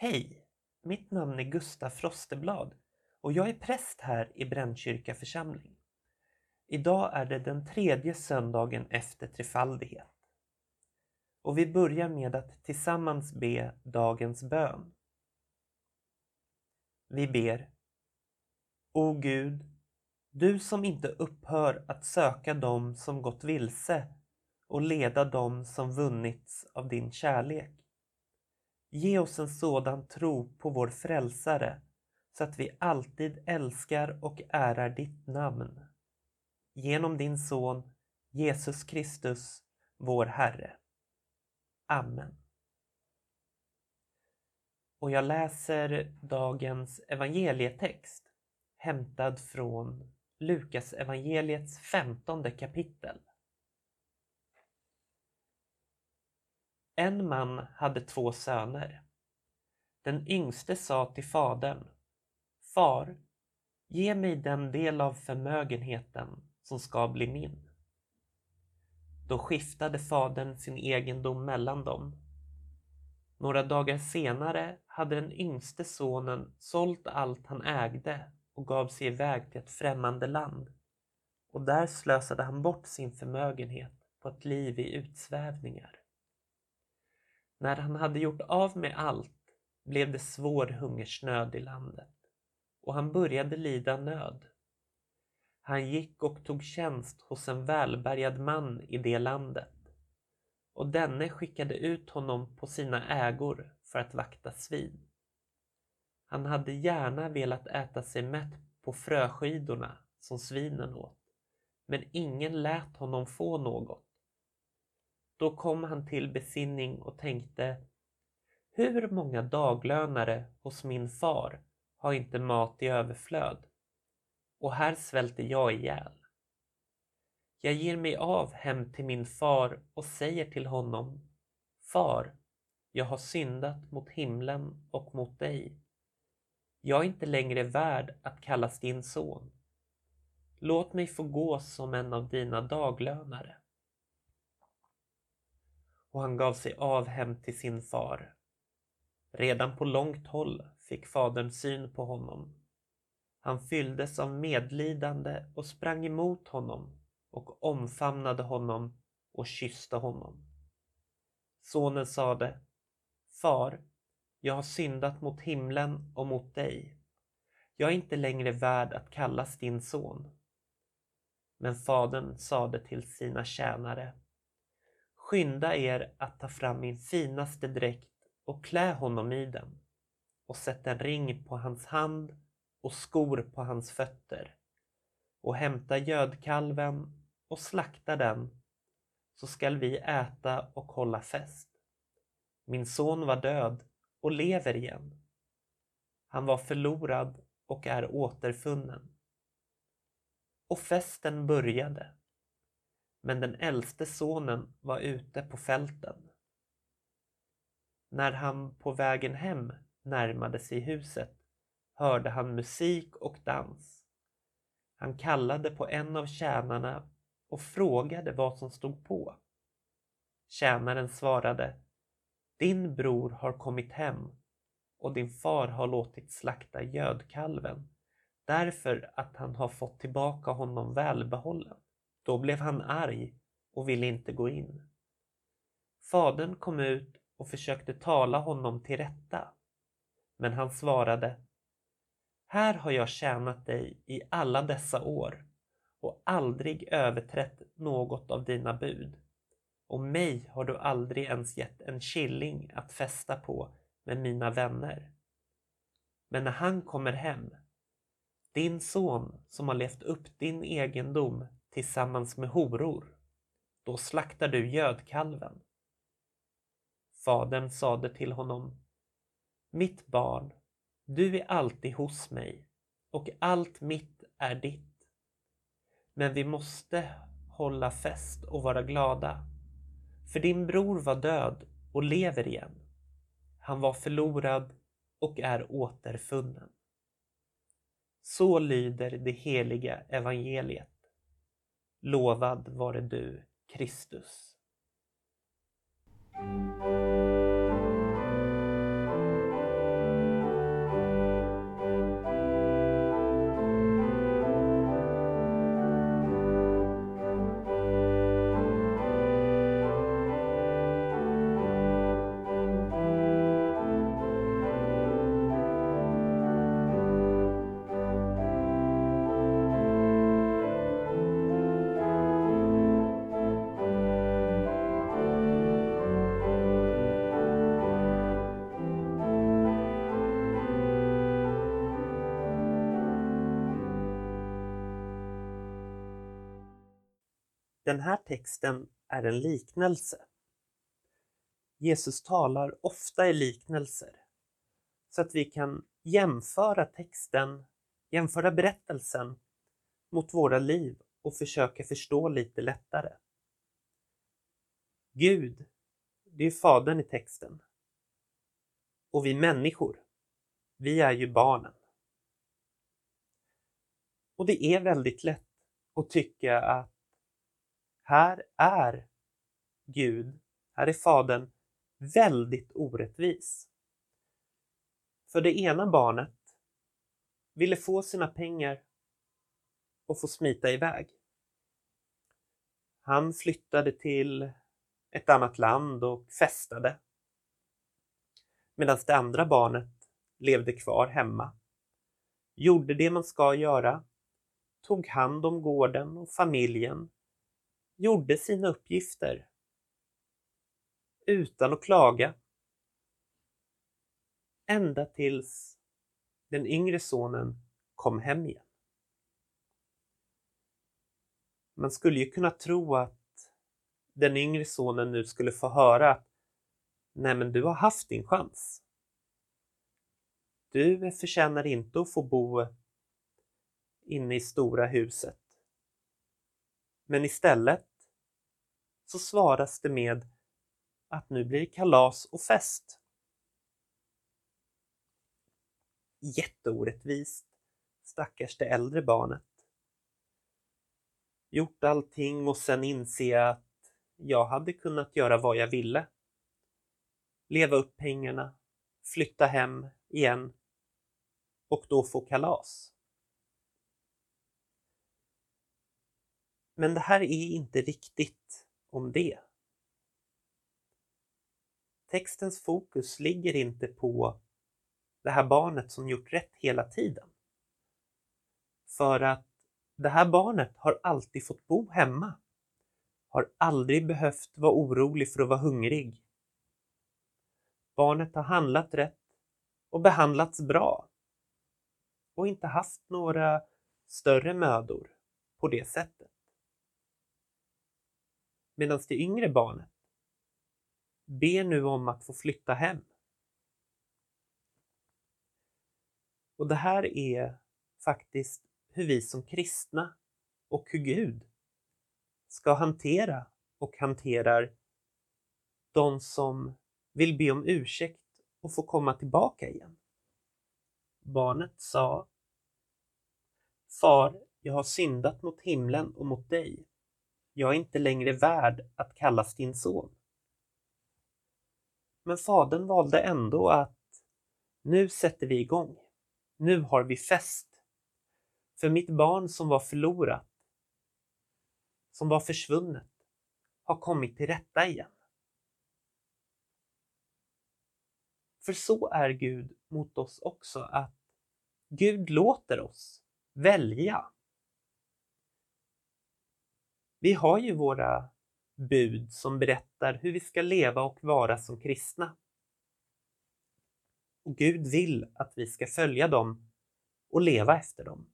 Hej! Mitt namn är Gustaf Frosteblad och jag är präst här i Brännkyrka församling. Idag är det den tredje söndagen efter trefaldighet. Och vi börjar med att tillsammans be dagens bön. Vi ber. O Gud, du som inte upphör att söka dem som gått vilse och leda dem som vunnits av din kärlek. Ge oss en sådan tro på vår frälsare så att vi alltid älskar och ärar ditt namn. Genom din son Jesus Kristus, vår Herre. Amen. Och jag läser dagens evangelietext hämtad från Lukas evangeliets femtonde kapitel. En man hade två söner. Den yngste sa till fadern Far, ge mig den del av förmögenheten som ska bli min. Då skiftade fadern sin egendom mellan dem. Några dagar senare hade den yngste sonen sålt allt han ägde och gav sig iväg till ett främmande land. Och där slösade han bort sin förmögenhet på ett liv i utsvävningar. När han hade gjort av med allt blev det svår hungersnöd i landet och han började lida nöd. Han gick och tog tjänst hos en välbärgad man i det landet och denne skickade ut honom på sina ägor för att vakta svin. Han hade gärna velat äta sig mätt på fröskidorna som svinen åt, men ingen lät honom få något då kom han till besinning och tänkte Hur många daglönare hos min far har inte mat i överflöd? Och här svälter jag ihjäl. Jag ger mig av hem till min far och säger till honom Far, jag har syndat mot himlen och mot dig. Jag är inte längre värd att kallas din son. Låt mig få gå som en av dina daglönare och han gav sig av hem till sin far. Redan på långt håll fick fadern syn på honom. Han fylldes av medlidande och sprang emot honom och omfamnade honom och kysste honom. Sonen sade Far, jag har syndat mot himlen och mot dig. Jag är inte längre värd att kallas din son. Men fadern sade till sina tjänare Skynda er att ta fram min finaste dräkt och klä honom i den och sätt en ring på hans hand och skor på hans fötter och hämta gödkalven och slakta den så skall vi äta och hålla fest. Min son var död och lever igen. Han var förlorad och är återfunnen. Och festen började. Men den äldste sonen var ute på fälten. När han på vägen hem närmade sig huset hörde han musik och dans. Han kallade på en av tjänarna och frågade vad som stod på. Tjänaren svarade Din bror har kommit hem och din far har låtit slakta gödkalven därför att han har fått tillbaka honom välbehållen. Då blev han arg och ville inte gå in. Fadern kom ut och försökte tala honom till rätta. Men han svarade Här har jag tjänat dig i alla dessa år och aldrig överträtt något av dina bud. Och mig har du aldrig ens gett en killing att festa på med mina vänner. Men när han kommer hem, din son som har levt upp din egendom tillsammans med horor. Då slaktar du gödkalven. Fadern sade till honom Mitt barn, du är alltid hos mig och allt mitt är ditt. Men vi måste hålla fest och vara glada. För din bror var död och lever igen. Han var förlorad och är återfunnen. Så lyder det heliga evangeliet. Lovad vare du, Kristus. Den här texten är en liknelse. Jesus talar ofta i liknelser så att vi kan jämföra texten, jämföra berättelsen mot våra liv och försöka förstå lite lättare. Gud, det är Fadern i texten. Och vi människor, vi är ju barnen. Och det är väldigt lätt att tycka att här är Gud, här är Fadern väldigt orättvis. För det ena barnet ville få sina pengar och få smita iväg. Han flyttade till ett annat land och festade. Medan det andra barnet levde kvar hemma. Gjorde det man ska göra, tog hand om gården och familjen, gjorde sina uppgifter utan att klaga. Ända tills den yngre sonen kom hem igen. Man skulle ju kunna tro att den yngre sonen nu skulle få höra att Nej, men du har haft din chans. Du förtjänar inte att få bo inne i stora huset. Men istället så svaras det med att nu blir det kalas och fest. Jätteorättvist, stackars det äldre barnet. Gjort allting och sen inse att jag hade kunnat göra vad jag ville. Leva upp pengarna, flytta hem igen och då få kalas. Men det här är inte riktigt om det. Textens fokus ligger inte på det här barnet som gjort rätt hela tiden. För att det här barnet har alltid fått bo hemma. Har aldrig behövt vara orolig för att vara hungrig. Barnet har handlat rätt och behandlats bra. Och inte haft några större mödor på det sättet. Medan det yngre barnet ber nu om att få flytta hem. Och det här är faktiskt hur vi som kristna och hur Gud ska hantera och hanterar de som vill be om ursäkt och få komma tillbaka igen. Barnet sa Far, jag har syndat mot himlen och mot dig. Jag är inte längre värd att kallas din son. Men fadern valde ändå att nu sätter vi igång. Nu har vi fest. För mitt barn som var förlorat, som var försvunnet, har kommit till rätta igen. För så är Gud mot oss också, att Gud låter oss välja. Vi har ju våra bud som berättar hur vi ska leva och vara som kristna. Och Gud vill att vi ska följa dem och leva efter dem.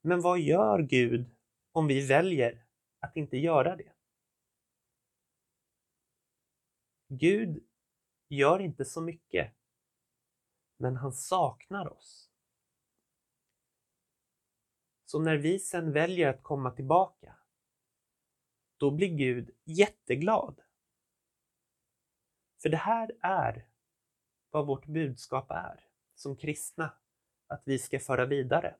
Men vad gör Gud om vi väljer att inte göra det? Gud gör inte så mycket, men han saknar oss. Så när vi sen väljer att komma tillbaka, då blir Gud jätteglad. För det här är vad vårt budskap är som kristna, att vi ska föra vidare.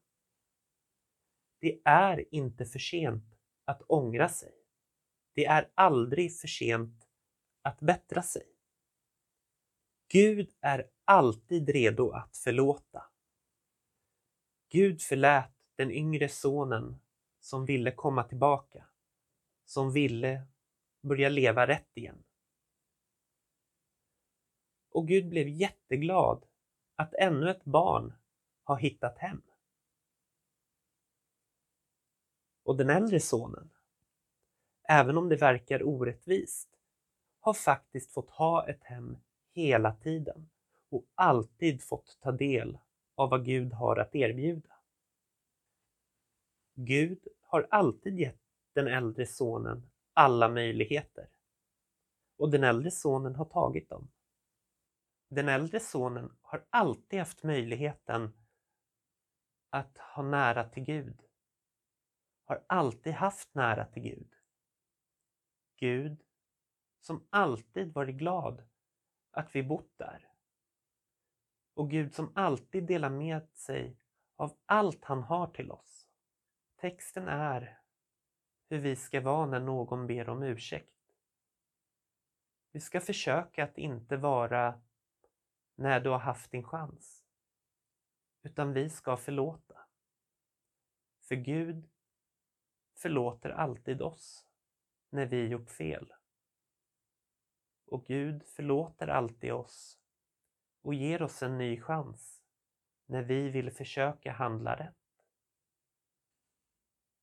Det är inte för sent att ångra sig. Det är aldrig för sent att bättra sig. Gud är alltid redo att förlåta. Gud förlät den yngre sonen som ville komma tillbaka, som ville börja leva rätt igen. Och Gud blev jätteglad att ännu ett barn har hittat hem. Och den äldre sonen, även om det verkar orättvist, har faktiskt fått ha ett hem hela tiden och alltid fått ta del av vad Gud har att erbjuda. Gud har alltid gett den äldre sonen alla möjligheter. Och den äldre sonen har tagit dem. Den äldre sonen har alltid haft möjligheten att ha nära till Gud. Har alltid haft nära till Gud. Gud som alltid varit glad att vi bott där. Och Gud som alltid delar med sig av allt han har till oss. Texten är hur vi ska vara när någon ber om ursäkt. Vi ska försöka att inte vara när du har haft din chans, utan vi ska förlåta. För Gud förlåter alltid oss när vi gjort fel. Och Gud förlåter alltid oss och ger oss en ny chans när vi vill försöka handla rätt.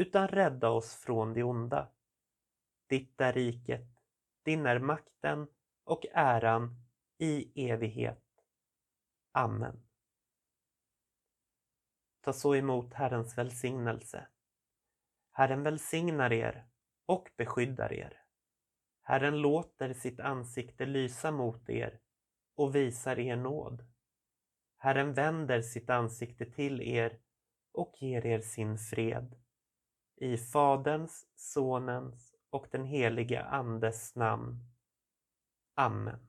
utan rädda oss från det onda. Ditt är riket, din är makten och äran i evighet. Amen. Ta så emot Herrens välsignelse. Herren välsignar er och beskyddar er. Herren låter sitt ansikte lysa mot er och visar er nåd. Herren vänder sitt ansikte till er och ger er sin fred. I Faderns, Sonens och den helige Andes namn. Amen.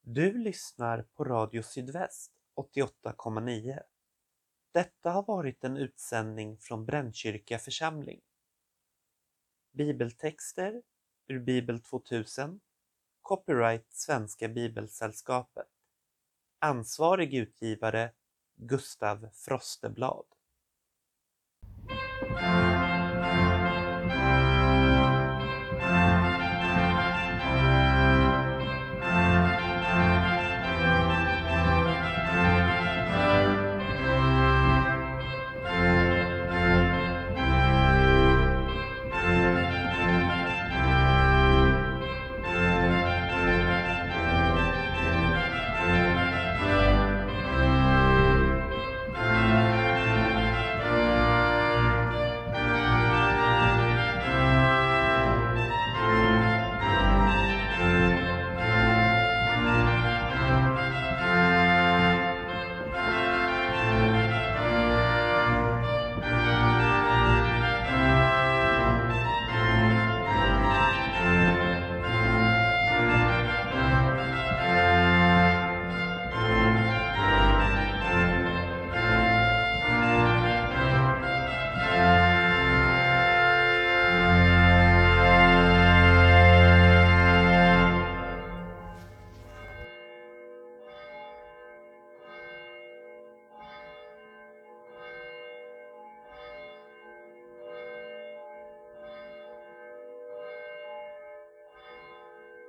Du lyssnar på Radio Sydväst 88,9. Detta har varit en utsändning från Brännkyrka församling. Bibeltexter ur Bibel 2000 Copyright Svenska Bibelsällskapet Ansvarig utgivare Gustav Frosteblad Música